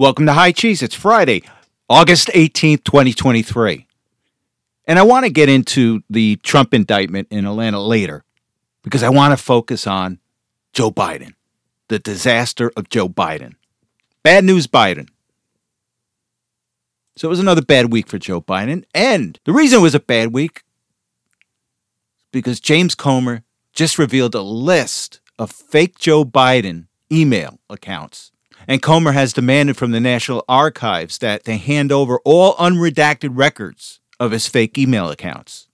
Welcome to High Cheese. It's Friday, August 18th, 2023. And I want to get into the Trump indictment in Atlanta later because I want to focus on Joe Biden, the disaster of Joe Biden. Bad news, Biden. So it was another bad week for Joe Biden. And the reason it was a bad week because James Comer just revealed a list of fake Joe Biden email accounts. And Comer has demanded from the National Archives that they hand over all unredacted records of his fake email accounts.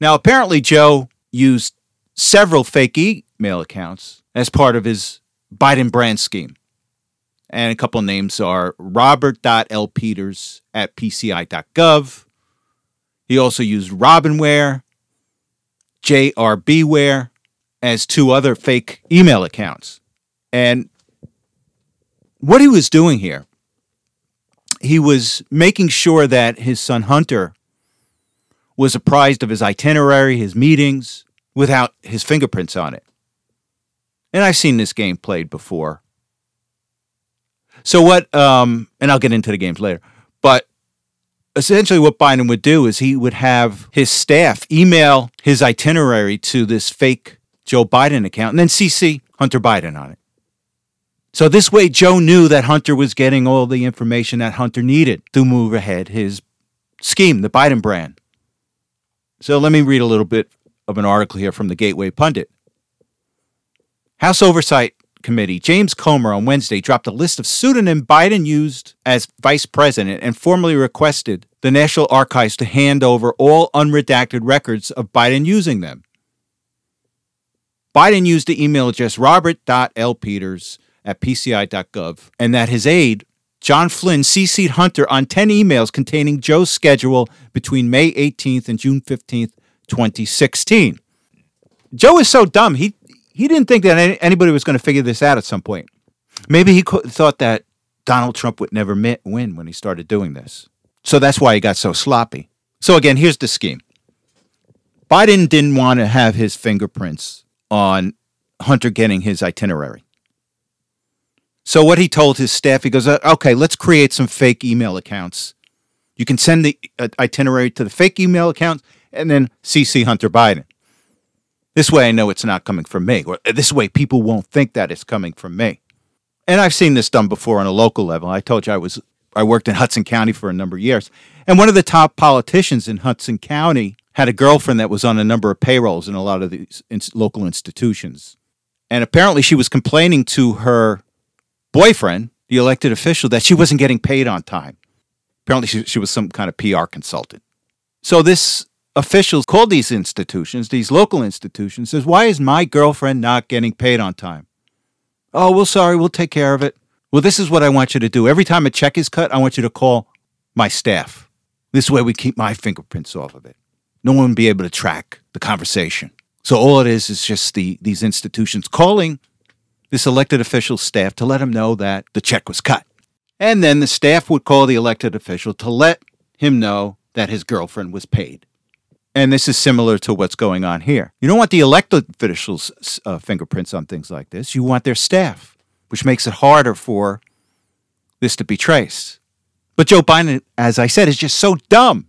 Now, apparently, Joe used several fake email accounts as part of his Biden brand scheme. And a couple names are robert.lpeters at pci.gov. He also used Robinware, JRBware as two other fake email accounts. And what he was doing here, he was making sure that his son Hunter was apprised of his itinerary, his meetings, without his fingerprints on it. And I've seen this game played before. So what? Um, and I'll get into the games later. But essentially, what Biden would do is he would have his staff email his itinerary to this fake Joe Biden account and then CC Hunter Biden on it. So this way, Joe knew that Hunter was getting all the information that Hunter needed to move ahead his scheme, the Biden brand. So let me read a little bit of an article here from the Gateway Pundit. House Oversight Committee, James Comer on Wednesday dropped a list of pseudonym Biden used as vice president and formally requested the National Archives to hand over all unredacted records of Biden using them. Biden used the email address robert.lpeters at pci.gov and that his aide, John Flynn, CC'd Hunter on 10 emails containing Joe's schedule between May 18th and June 15th, 2016. Joe is so dumb, he, he didn't think that anybody was going to figure this out at some point. Maybe he thought that Donald Trump would never win when he started doing this. So that's why he got so sloppy. So again, here's the scheme. Biden didn't want to have his fingerprints on Hunter getting his itinerary. So what he told his staff, he goes, uh, "Okay, let's create some fake email accounts. You can send the uh, itinerary to the fake email accounts, and then CC Hunter Biden. This way, I know it's not coming from me. Or uh, this way, people won't think that it's coming from me. And I've seen this done before on a local level. I told you I was I worked in Hudson County for a number of years, and one of the top politicians in Hudson County had a girlfriend that was on a number of payrolls in a lot of these local institutions. And apparently, she was complaining to her boyfriend, the elected official, that she wasn't getting paid on time. Apparently, she, she was some kind of PR consultant. So, this official called these institutions, these local institutions, says, Why is my girlfriend not getting paid on time? Oh, well, sorry, we'll take care of it. Well, this is what I want you to do. Every time a check is cut, I want you to call my staff. This way, we keep my fingerprints off of it no one would be able to track the conversation. So all it is is just the these institutions calling this elected official's staff to let him know that the check was cut. And then the staff would call the elected official to let him know that his girlfriend was paid. And this is similar to what's going on here. You don't want the elected officials' uh, fingerprints on things like this. You want their staff, which makes it harder for this to be traced. But Joe Biden, as I said, is just so dumb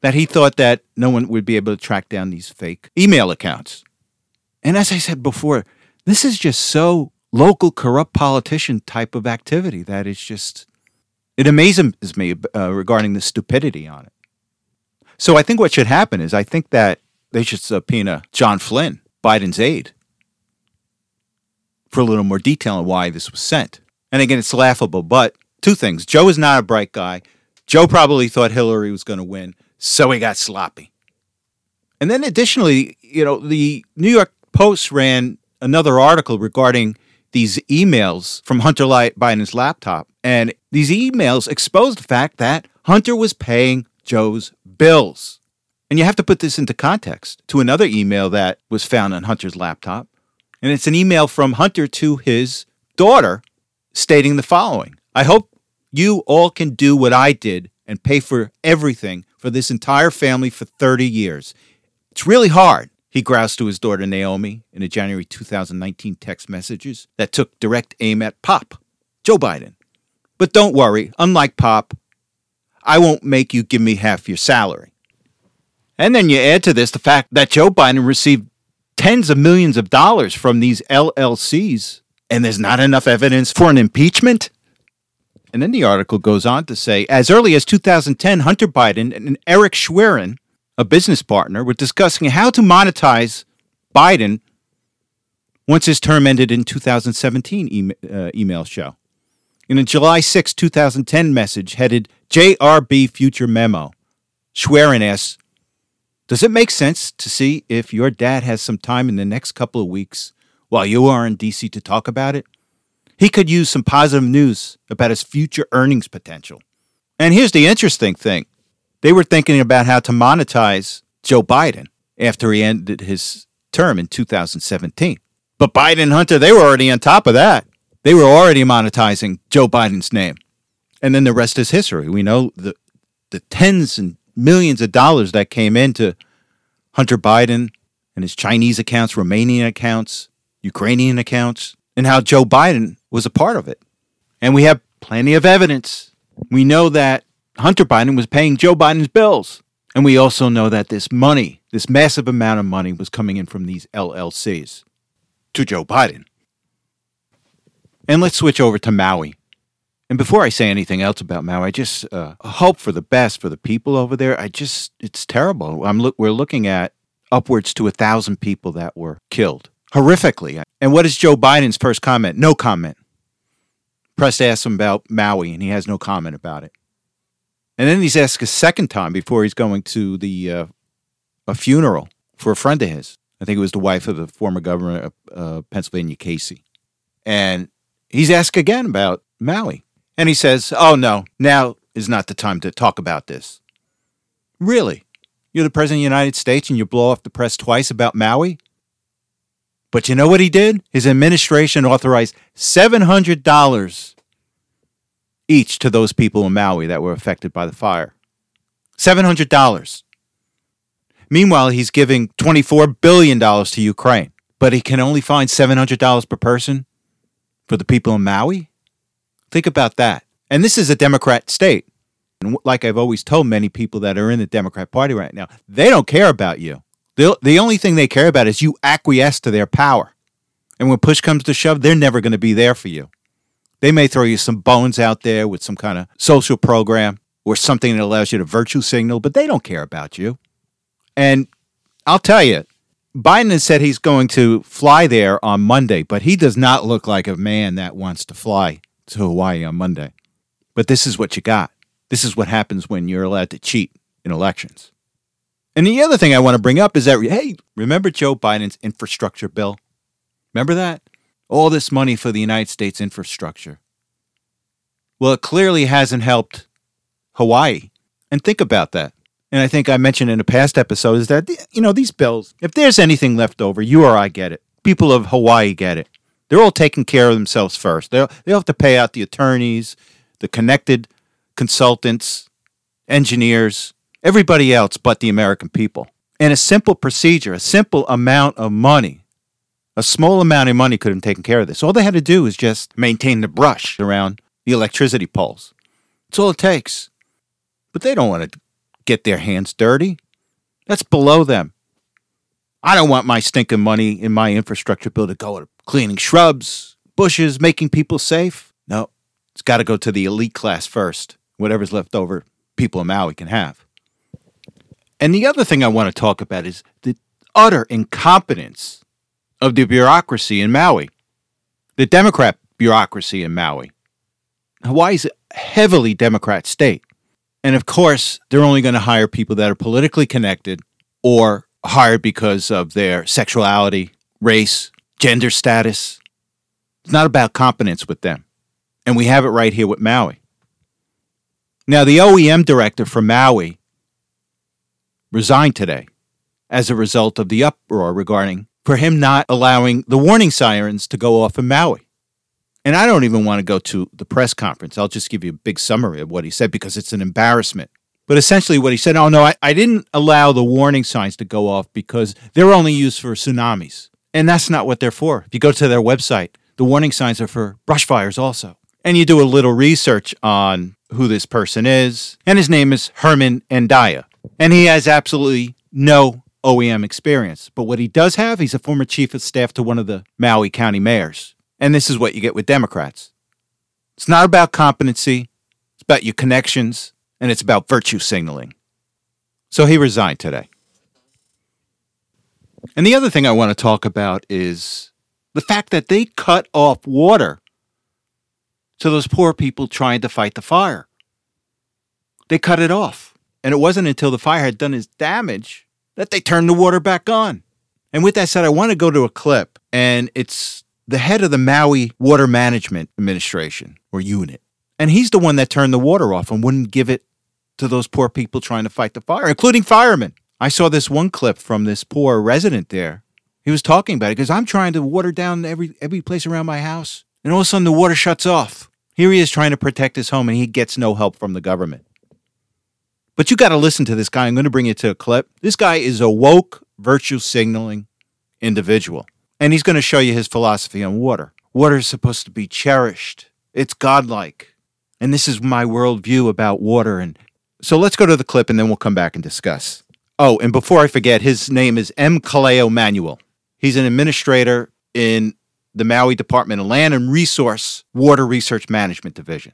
that he thought that no one would be able to track down these fake email accounts. And as I said before, this is just so local corrupt politician type of activity that is just it amazes me uh, regarding the stupidity on it. So I think what should happen is I think that they should subpoena John Flynn, Biden's aide, for a little more detail on why this was sent. And again, it's laughable, but two things. Joe is not a bright guy. Joe probably thought Hillary was going to win so he got sloppy. And then additionally, you know, the New York Post ran another article regarding these emails from Hunter Light Biden's laptop. And these emails exposed the fact that Hunter was paying Joe's bills. And you have to put this into context to another email that was found on Hunter's laptop. And it's an email from Hunter to his daughter stating the following I hope you all can do what I did and pay for everything for this entire family for 30 years. It's really hard, he groused to his daughter Naomi in a January 2019 text messages that took direct aim at Pop, Joe Biden. But don't worry, unlike Pop, I won't make you give me half your salary. And then you add to this the fact that Joe Biden received tens of millions of dollars from these LLCs, and there's not enough evidence for an impeachment. And then the article goes on to say as early as 2010, Hunter Biden and Eric Schwerin, a business partner, were discussing how to monetize Biden once his term ended in 2017 e- uh, email show. In a July 6, 2010 message headed JRB Future Memo, Schwerin asks, Does it make sense to see if your dad has some time in the next couple of weeks while you are in DC to talk about it? He could use some positive news about his future earnings potential. And here's the interesting thing they were thinking about how to monetize Joe Biden after he ended his term in 2017. But Biden and Hunter, they were already on top of that. They were already monetizing Joe Biden's name. And then the rest is history. We know the the tens and millions of dollars that came into Hunter Biden and his Chinese accounts, Romanian accounts, Ukrainian accounts, and how Joe Biden was a part of it. And we have plenty of evidence. We know that Hunter Biden was paying Joe Biden's bills. And we also know that this money, this massive amount of money, was coming in from these LLCs to Joe Biden. And let's switch over to Maui. And before I say anything else about Maui, I just uh, hope for the best for the people over there. I just, it's terrible. I'm look, we're looking at upwards to a thousand people that were killed horrifically. And what is Joe Biden's first comment? No comment. Press asks him about Maui, and he has no comment about it. And then he's asked a second time before he's going to the uh, a funeral for a friend of his. I think it was the wife of the former governor of uh, Pennsylvania, Casey. And he's asked again about Maui. And he says, Oh, no, now is not the time to talk about this. Really? You're the President of the United States and you blow off the press twice about Maui? But you know what he did? His administration authorized $700 each to those people in Maui that were affected by the fire. $700. Meanwhile, he's giving $24 billion to Ukraine, but he can only find $700 per person for the people in Maui? Think about that. And this is a Democrat state. And like I've always told many people that are in the Democrat Party right now, they don't care about you. The, the only thing they care about is you acquiesce to their power. And when push comes to shove, they're never going to be there for you. They may throw you some bones out there with some kind of social program or something that allows you to virtue signal, but they don't care about you. And I'll tell you, Biden has said he's going to fly there on Monday, but he does not look like a man that wants to fly to Hawaii on Monday. But this is what you got. This is what happens when you're allowed to cheat in elections. And the other thing I want to bring up is that, hey, remember Joe Biden's infrastructure bill? Remember that? All this money for the United States infrastructure. Well, it clearly hasn't helped Hawaii. And think about that and I think I mentioned in a past episode, is that, you know, these bills, if there's anything left over, you or I get it. People of Hawaii get it. They're all taking care of themselves first. They'll, they'll have to pay out the attorneys, the connected consultants, engineers, everybody else but the American people. And a simple procedure, a simple amount of money, a small amount of money could have taken care of this. All they had to do is just maintain the brush around the electricity poles. That's all it takes. But they don't want to get their hands dirty. That's below them. I don't want my stinking money in my infrastructure bill to go to cleaning shrubs, bushes, making people safe. No, it's got to go to the elite class first. Whatever's left over, people in Maui can have. And the other thing I want to talk about is the utter incompetence of the bureaucracy in Maui, the Democrat bureaucracy in Maui. Hawaii is a heavily Democrat state. And of course, they're only going to hire people that are politically connected or hired because of their sexuality, race, gender status. It's not about competence with them. And we have it right here with Maui. Now, the OEM director for Maui resigned today as a result of the uproar regarding for him not allowing the warning sirens to go off in Maui. And I don't even want to go to the press conference. I'll just give you a big summary of what he said because it's an embarrassment. But essentially, what he said, oh no, I, I didn't allow the warning signs to go off because they're only used for tsunamis. And that's not what they're for. If you go to their website, the warning signs are for brush fires also. and you do a little research on who this person is, and his name is Herman Andaya. And he has absolutely no OEM experience. But what he does have, he's a former chief of staff to one of the Maui County mayors. And this is what you get with Democrats. It's not about competency, it's about your connections, and it's about virtue signaling. So he resigned today. And the other thing I want to talk about is the fact that they cut off water to those poor people trying to fight the fire. They cut it off. And it wasn't until the fire had done its damage that they turned the water back on. And with that said, I want to go to a clip, and it's the head of the Maui Water Management Administration or unit. And he's the one that turned the water off and wouldn't give it to those poor people trying to fight the fire, including firemen. I saw this one clip from this poor resident there. He was talking about it because I'm trying to water down every every place around my house. And all of a sudden the water shuts off. Here he is trying to protect his home and he gets no help from the government. But you got to listen to this guy. I'm going to bring you to a clip. This guy is a woke, virtue signaling individual. And he's going to show you his philosophy on water. Water is supposed to be cherished, it's godlike. And this is my worldview about water. And so let's go to the clip and then we'll come back and discuss. Oh, and before I forget, his name is M. Kaleo Manuel. He's an administrator in the Maui Department of Land and Resource Water Research Management Division.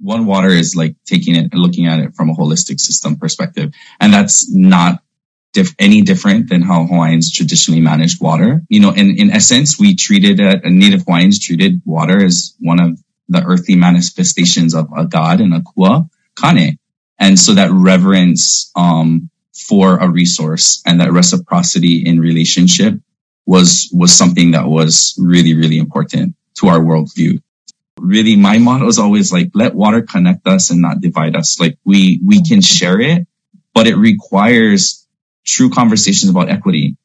One Water is like taking it and looking at it from a holistic system perspective. And that's not diff- any different than how Hawaiians traditionally managed water. You know, in, in essence, we treated a Native Hawaiians treated water as one of the earthly manifestations of a god and a kua kane. And so that reverence, um, for a resource and that reciprocity in relationship was was something that was really really important to our worldview really my motto is always like let water connect us and not divide us like we we can share it but it requires true conversations about equity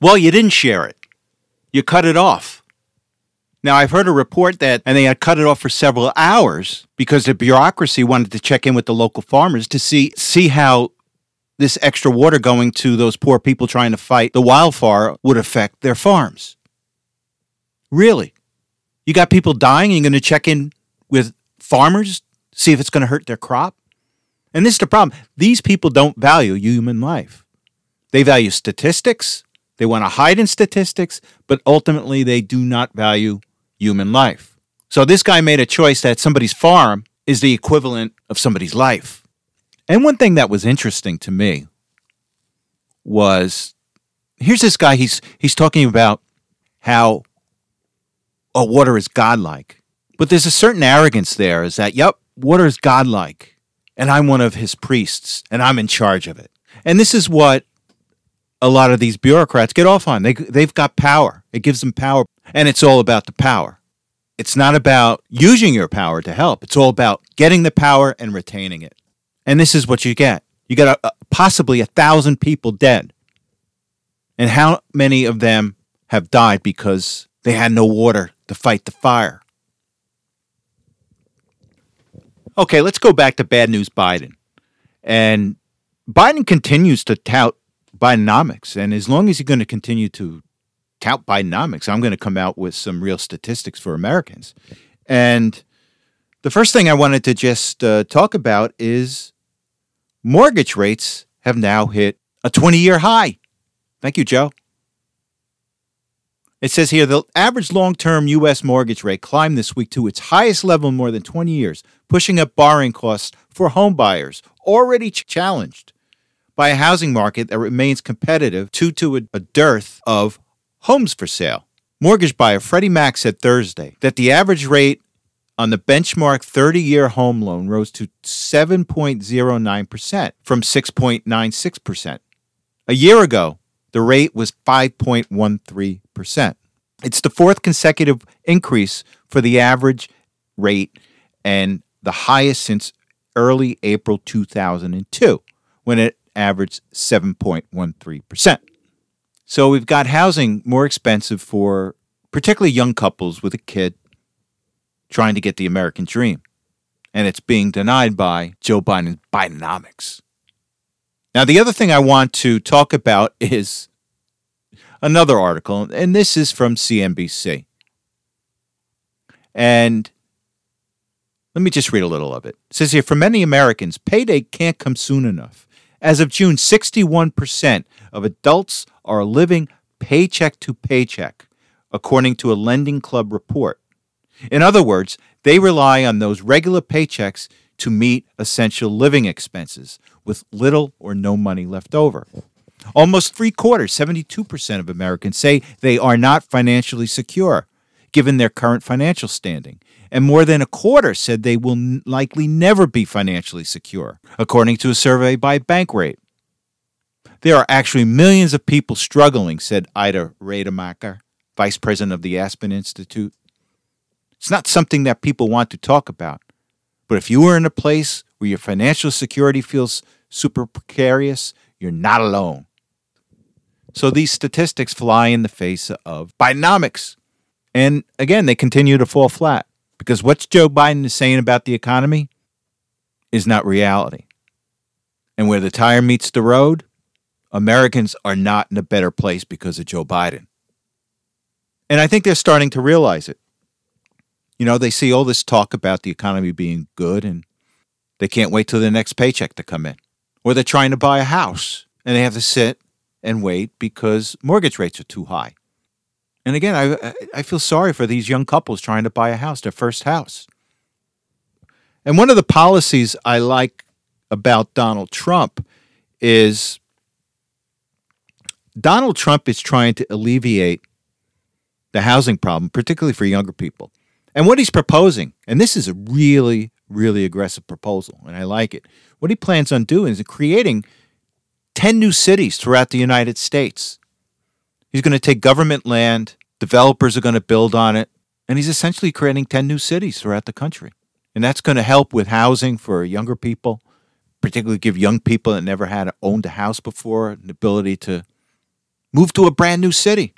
well you didn't share it you cut it off now i've heard a report that and they had cut it off for several hours because the bureaucracy wanted to check in with the local farmers to see see how this extra water going to those poor people trying to fight the wildfire would affect their farms. Really? You got people dying you're going to check in with farmers, see if it's going to hurt their crop? And this is the problem. These people don't value human life. They value statistics, they want to hide in statistics, but ultimately they do not value human life. So this guy made a choice that somebody's farm is the equivalent of somebody's life. And one thing that was interesting to me was here's this guy he's he's talking about how oh water is godlike. But there's a certain arrogance there is that yep, water is godlike and I'm one of his priests and I'm in charge of it. And this is what a lot of these bureaucrats get off on. They they've got power. It gives them power and it's all about the power. It's not about using your power to help. It's all about getting the power and retaining it. And this is what you get. You got a, a, possibly a thousand people dead. And how many of them have died because they had no water to fight the fire? Okay, let's go back to bad news Biden. And Biden continues to tout Bidenomics. And as long as he's going to continue to tout Bidenomics, I'm going to come out with some real statistics for Americans. And the first thing I wanted to just uh, talk about is mortgage rates have now hit a 20 year high. Thank you, Joe. It says here the average long term U.S. mortgage rate climbed this week to its highest level in more than 20 years, pushing up borrowing costs for home buyers, already ch- challenged by a housing market that remains competitive due to a, a dearth of homes for sale. Mortgage buyer Freddie Mac said Thursday that the average rate on the benchmark 30 year home loan rose to 7.09% from 6.96%. A year ago, the rate was 5.13%. It's the fourth consecutive increase for the average rate and the highest since early April 2002, when it averaged 7.13%. So we've got housing more expensive for particularly young couples with a kid trying to get the American dream. And it's being denied by Joe Biden's Bidenomics. Now, the other thing I want to talk about is another article, and this is from CNBC. And let me just read a little of it. It says here for many Americans, payday can't come soon enough. As of June, 61% of adults are living paycheck to paycheck, according to a Lending Club report. In other words, they rely on those regular paychecks to meet essential living expenses with little or no money left over. Almost three quarters, 72% of Americans say they are not financially secure given their current financial standing. And more than a quarter said they will n- likely never be financially secure, according to a survey by Bankrate. There are actually millions of people struggling, said Ida Rademacher, vice president of the Aspen Institute. It's not something that people want to talk about. But if you are in a place where your financial security feels super precarious, you're not alone. So these statistics fly in the face of Bidenomics. And again, they continue to fall flat because what Joe Biden is saying about the economy is not reality. And where the tire meets the road, Americans are not in a better place because of Joe Biden. And I think they're starting to realize it. You know, they see all this talk about the economy being good and they can't wait till the next paycheck to come in. Or they're trying to buy a house and they have to sit and wait because mortgage rates are too high. And again, I, I feel sorry for these young couples trying to buy a house, their first house. And one of the policies I like about Donald Trump is Donald Trump is trying to alleviate the housing problem, particularly for younger people. And what he's proposing, and this is a really, really aggressive proposal, and I like it. What he plans on doing is creating 10 new cities throughout the United States. He's going to take government land, developers are going to build on it, and he's essentially creating 10 new cities throughout the country. And that's going to help with housing for younger people, particularly give young people that never had owned a house before an ability to move to a brand new city.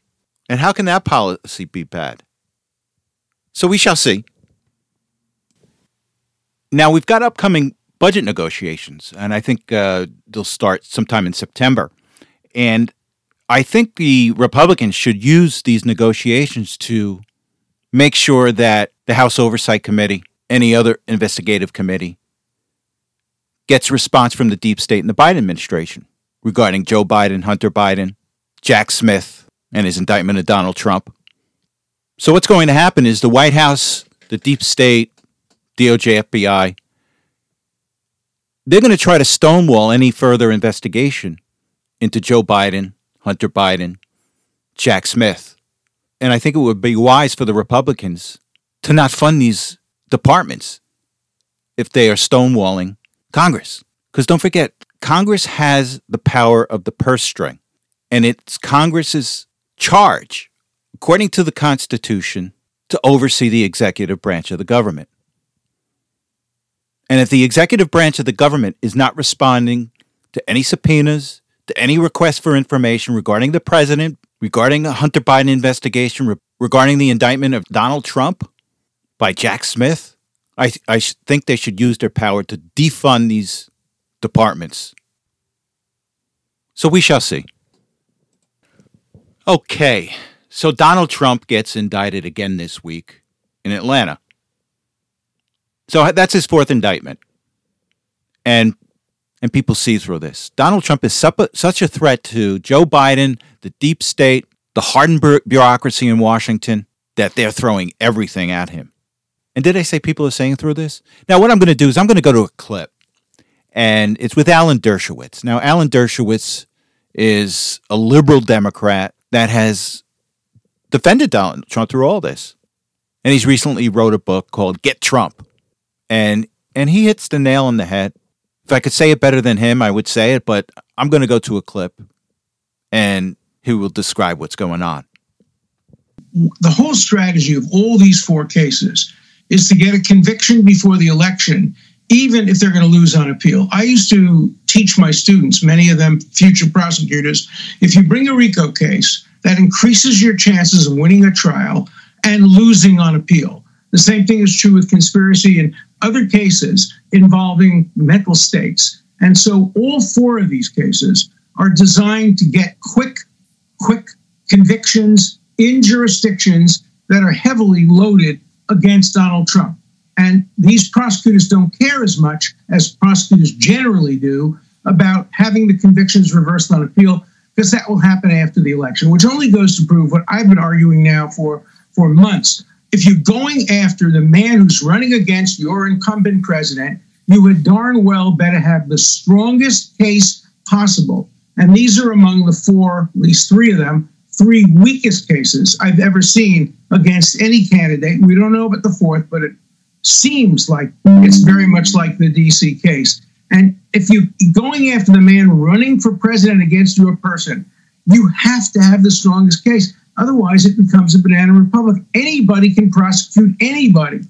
And how can that policy be bad? So we shall see. Now we've got upcoming budget negotiations, and I think uh, they'll start sometime in September. And I think the Republicans should use these negotiations to make sure that the House Oversight Committee, any other investigative committee, gets response from the deep state and the Biden administration regarding Joe Biden, Hunter Biden, Jack Smith, and his indictment of Donald Trump. So, what's going to happen is the White House, the deep state, DOJ, FBI, they're going to try to stonewall any further investigation into Joe Biden, Hunter Biden, Jack Smith. And I think it would be wise for the Republicans to not fund these departments if they are stonewalling Congress. Because don't forget, Congress has the power of the purse string, and it's Congress's charge according to the Constitution, to oversee the executive branch of the government. And if the executive branch of the government is not responding to any subpoenas, to any requests for information regarding the president, regarding the Hunter Biden investigation, re- regarding the indictment of Donald Trump by Jack Smith, I, I think they should use their power to defund these departments. So we shall see. Okay. So Donald Trump gets indicted again this week in Atlanta. So that's his fourth indictment. And and people see through this. Donald Trump is such a threat to Joe Biden, the deep state, the hardened bureaucracy in Washington that they're throwing everything at him. And did I say people are saying through this? Now, what I'm going to do is I'm going to go to a clip, and it's with Alan Dershowitz. Now, Alan Dershowitz is a liberal Democrat that has defended Donald Trump through all this. And he's recently wrote a book called Get Trump. And and he hits the nail on the head. If I could say it better than him, I would say it, but I'm going to go to a clip and he will describe what's going on. The whole strategy of all these four cases is to get a conviction before the election, even if they're going to lose on appeal. I used to teach my students, many of them future prosecutors, if you bring a RICO case, that increases your chances of winning a trial and losing on appeal. The same thing is true with conspiracy and other cases involving mental states. And so all four of these cases are designed to get quick, quick convictions in jurisdictions that are heavily loaded against Donald Trump. And these prosecutors don't care as much as prosecutors generally do about having the convictions reversed on appeal, because that will happen after the election, which only goes to prove what I've been arguing now for, for months. If you're going after the man who's running against your incumbent president, you would darn well better have the strongest case possible. And these are among the four, at least three of them, three weakest cases I've ever seen against any candidate. We don't know about the fourth, but it seems like it's very much like the DC case. And if you're going after the man running for president against your person, you have to have the strongest case. Otherwise, it becomes a banana republic. Anybody can prosecute anybody.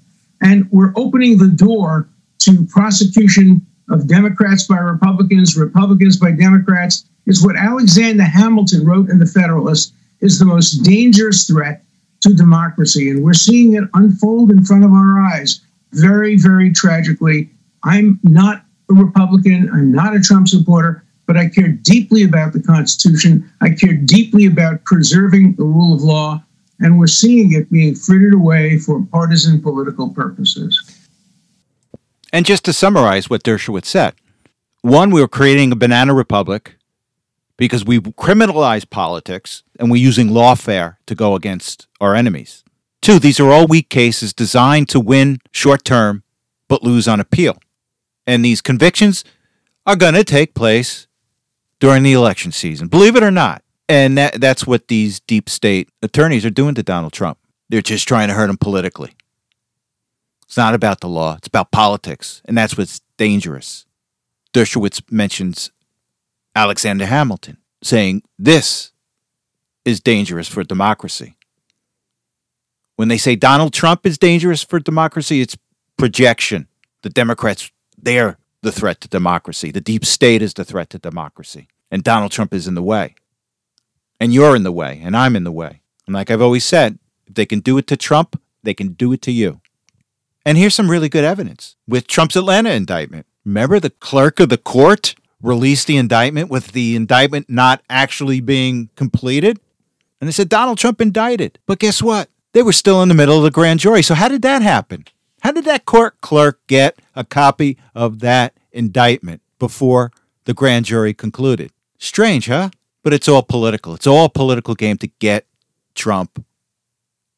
And we're opening the door to prosecution of Democrats by Republicans, Republicans by Democrats. Is what Alexander Hamilton wrote in The Federalist is the most dangerous threat to democracy. And we're seeing it unfold in front of our eyes very, very tragically. I'm not a Republican, I'm not a Trump supporter, but I care deeply about the Constitution. I care deeply about preserving the rule of law. And we're seeing it being frittered away for partisan political purposes. And just to summarize what Dershowitz said one, we were creating a banana republic because we criminalize politics and we're using lawfare to go against our enemies. Two, these are all weak cases designed to win short term but lose on appeal. And these convictions are going to take place during the election season, believe it or not. And that, that's what these deep state attorneys are doing to Donald Trump. They're just trying to hurt him politically. It's not about the law, it's about politics. And that's what's dangerous. Dershowitz mentions Alexander Hamilton, saying this is dangerous for democracy. When they say Donald Trump is dangerous for democracy, it's projection. The Democrats, they're the threat to democracy. The deep state is the threat to democracy. And Donald Trump is in the way. And you're in the way, and I'm in the way. And like I've always said, if they can do it to Trump, they can do it to you. And here's some really good evidence with Trump's Atlanta indictment. Remember the clerk of the court released the indictment with the indictment not actually being completed. And they said Donald Trump indicted. But guess what? They were still in the middle of the grand jury. So how did that happen? How did that court clerk get a copy of that indictment before the grand jury concluded? Strange, huh? But it's all political. It's all political game to get Trump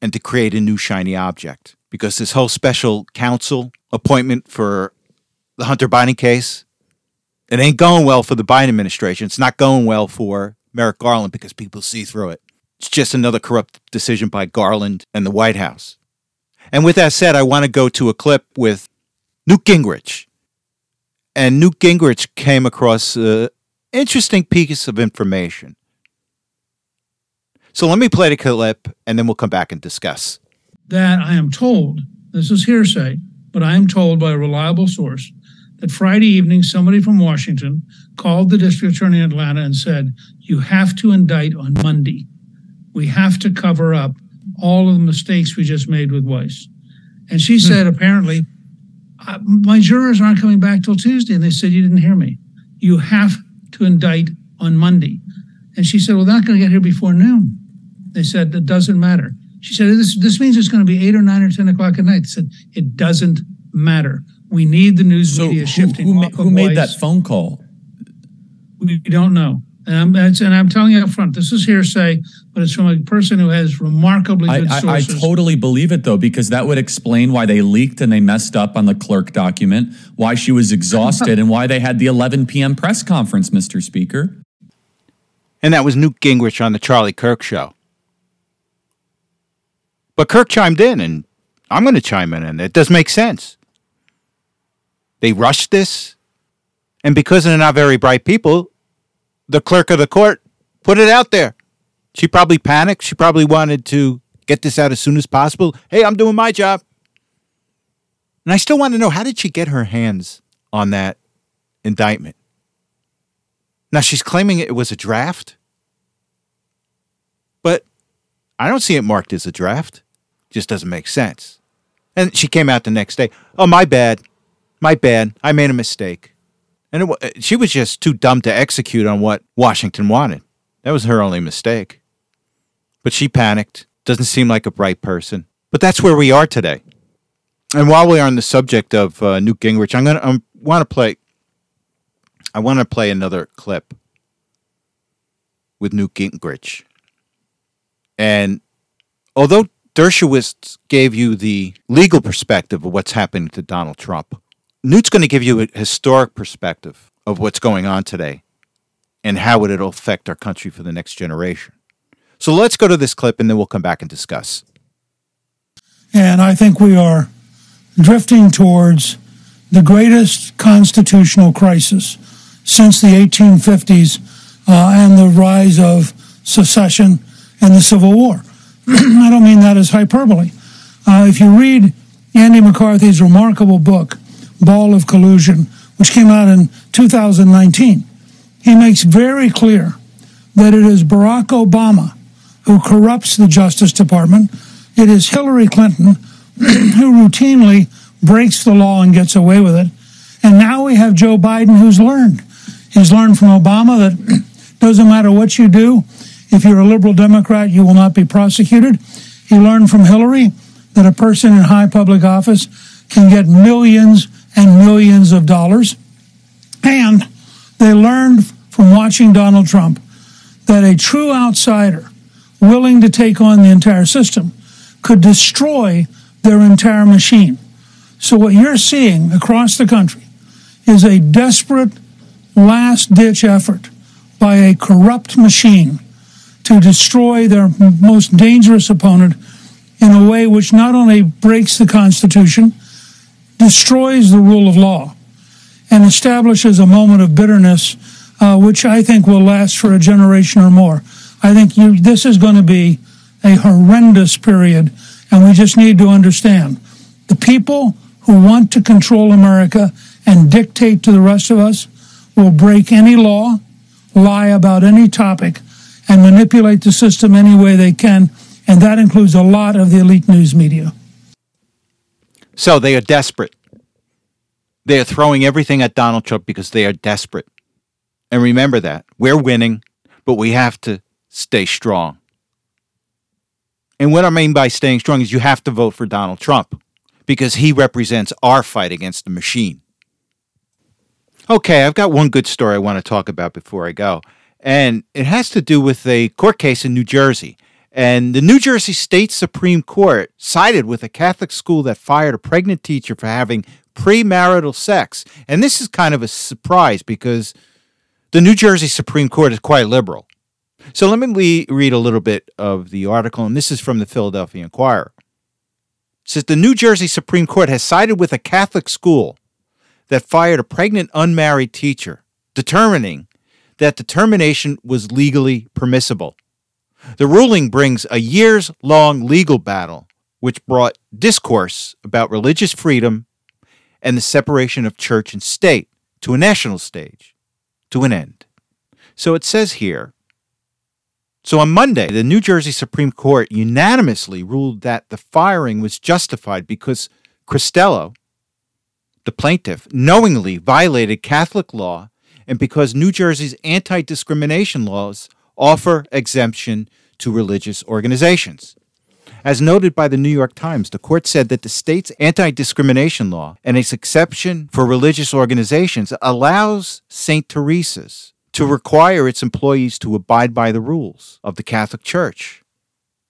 and to create a new shiny object. Because this whole special counsel appointment for the Hunter Biden case it ain't going well for the Biden administration. It's not going well for Merrick Garland because people see through it. It's just another corrupt decision by Garland and the White House. And with that said, I want to go to a clip with Newt Gingrich. And Newt Gingrich came across an interesting piece of information. So let me play the clip and then we'll come back and discuss. That I am told, this is hearsay, but I am told by a reliable source that Friday evening, somebody from Washington called the district attorney in Atlanta and said, You have to indict on Monday. We have to cover up all of the mistakes we just made with Weiss. And she hmm. said, apparently, my jurors aren't coming back till Tuesday. And they said, You didn't hear me. You have to indict on Monday. And she said, Well, they're not going to get here before noon. They said, It doesn't matter. She said, This, this means it's going to be eight or nine or 10 o'clock at night. They said, It doesn't matter. We need the news so media who, shifting. Who, who, who made that phone call? We don't know. And I'm, and I'm telling you up front, this is hearsay, but it's from a person who has remarkably good I, sources. I, I totally believe it, though, because that would explain why they leaked and they messed up on the clerk document, why she was exhausted, and why they had the 11 p.m. press conference, Mr. Speaker. And that was Newt Gingrich on the Charlie Kirk show. But Kirk chimed in, and I'm going to chime in, and it does make sense. They rushed this. And because they're not very bright people, the clerk of the court put it out there. She probably panicked. She probably wanted to get this out as soon as possible. Hey, I'm doing my job. And I still want to know how did she get her hands on that indictment? Now she's claiming it was a draft, but I don't see it marked as a draft. Just doesn't make sense. And she came out the next day. Oh, my bad. My bad. I made a mistake. And it, she was just too dumb to execute on what Washington wanted. That was her only mistake. But she panicked. Doesn't seem like a bright person. But that's where we are today. And while we're on the subject of uh, Newt Gingrich, I'm gonna I want to play. I want to play another clip with Newt Gingrich, and although Dershowitz gave you the legal perspective of what's happening to Donald Trump, Newt's going to give you a historic perspective of what's going on today and how it'll affect our country for the next generation. So let's go to this clip and then we'll come back and discuss. And I think we are drifting towards the greatest constitutional crisis since the 1850s uh, and the rise of secession and the Civil War. I don't mean that as hyperbole. Uh, if you read Andy McCarthy's remarkable book, Ball of Collusion, which came out in 2019, he makes very clear that it is Barack Obama who corrupts the Justice Department. It is Hillary Clinton who routinely breaks the law and gets away with it. And now we have Joe Biden who's learned. He's learned from Obama that doesn't matter what you do, if you're a liberal Democrat, you will not be prosecuted. He learned from Hillary that a person in high public office can get millions and millions of dollars. And they learned from watching Donald Trump that a true outsider willing to take on the entire system could destroy their entire machine. So, what you're seeing across the country is a desperate last ditch effort by a corrupt machine to destroy their most dangerous opponent in a way which not only breaks the Constitution, destroys the rule of law, and establishes a moment of bitterness uh, which I think will last for a generation or more. I think you, this is going to be a horrendous period, and we just need to understand the people who want to control America and dictate to the rest of us will break any law, lie about any topic, and manipulate the system any way they can. And that includes a lot of the elite news media. So they are desperate. They are throwing everything at Donald Trump because they are desperate. And remember that. We're winning, but we have to stay strong. And what I mean by staying strong is you have to vote for Donald Trump because he represents our fight against the machine. Okay, I've got one good story I want to talk about before I go. And it has to do with a court case in New Jersey. And the New Jersey State Supreme Court sided with a Catholic school that fired a pregnant teacher for having premarital sex. And this is kind of a surprise because the New Jersey Supreme Court is quite liberal. So let me read a little bit of the article, and this is from the Philadelphia Inquirer. Says the New Jersey Supreme Court has sided with a Catholic school that fired a pregnant unmarried teacher, determining that the termination was legally permissible. The ruling brings a years long legal battle which brought discourse about religious freedom and the separation of church and state to a national stage to an end. So it says here so on Monday, the New Jersey Supreme Court unanimously ruled that the firing was justified because Crisitello, the plaintiff, knowingly violated Catholic law and because New Jersey's anti discrimination laws offer exemption to religious organizations. As noted by the New York Times, the court said that the state's anti discrimination law and its exception for religious organizations allows St. Teresa's to require its employees to abide by the rules of the Catholic Church.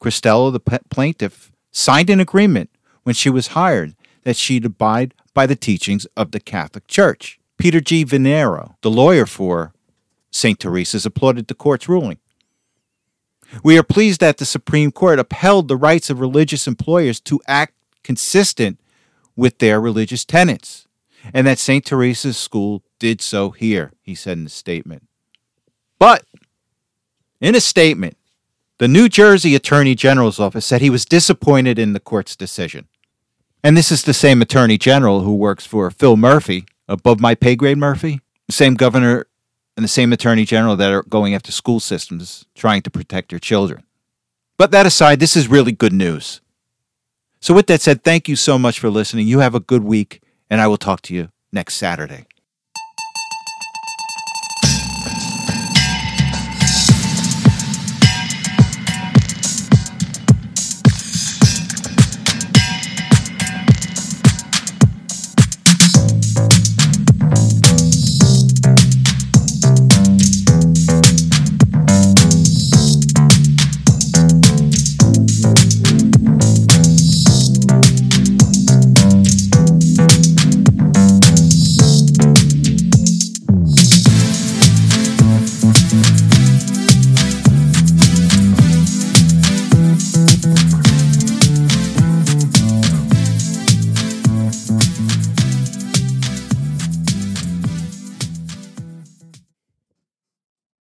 Crisitello, the plaintiff, signed an agreement when she was hired that she'd abide by the teachings of the Catholic Church. Peter G. Verniero, the lawyer for St. Teresa's, applauded the court's ruling. We are pleased that the Supreme Court upheld the rights of religious employers to act consistent with their religious tenets, and that St. Teresa's School did so here, he said in a statement. But in a statement, the New Jersey Attorney General's office said he was disappointed in the court's decision. And this is the same Attorney General who works for Phil Murphy, above my pay grade Murphy, the same governor and the same attorney general that are going after school systems trying to protect your children. But that aside, this is really good news. So, with that said, thank you so much for listening. You have a good week, and I will talk to you next Saturday.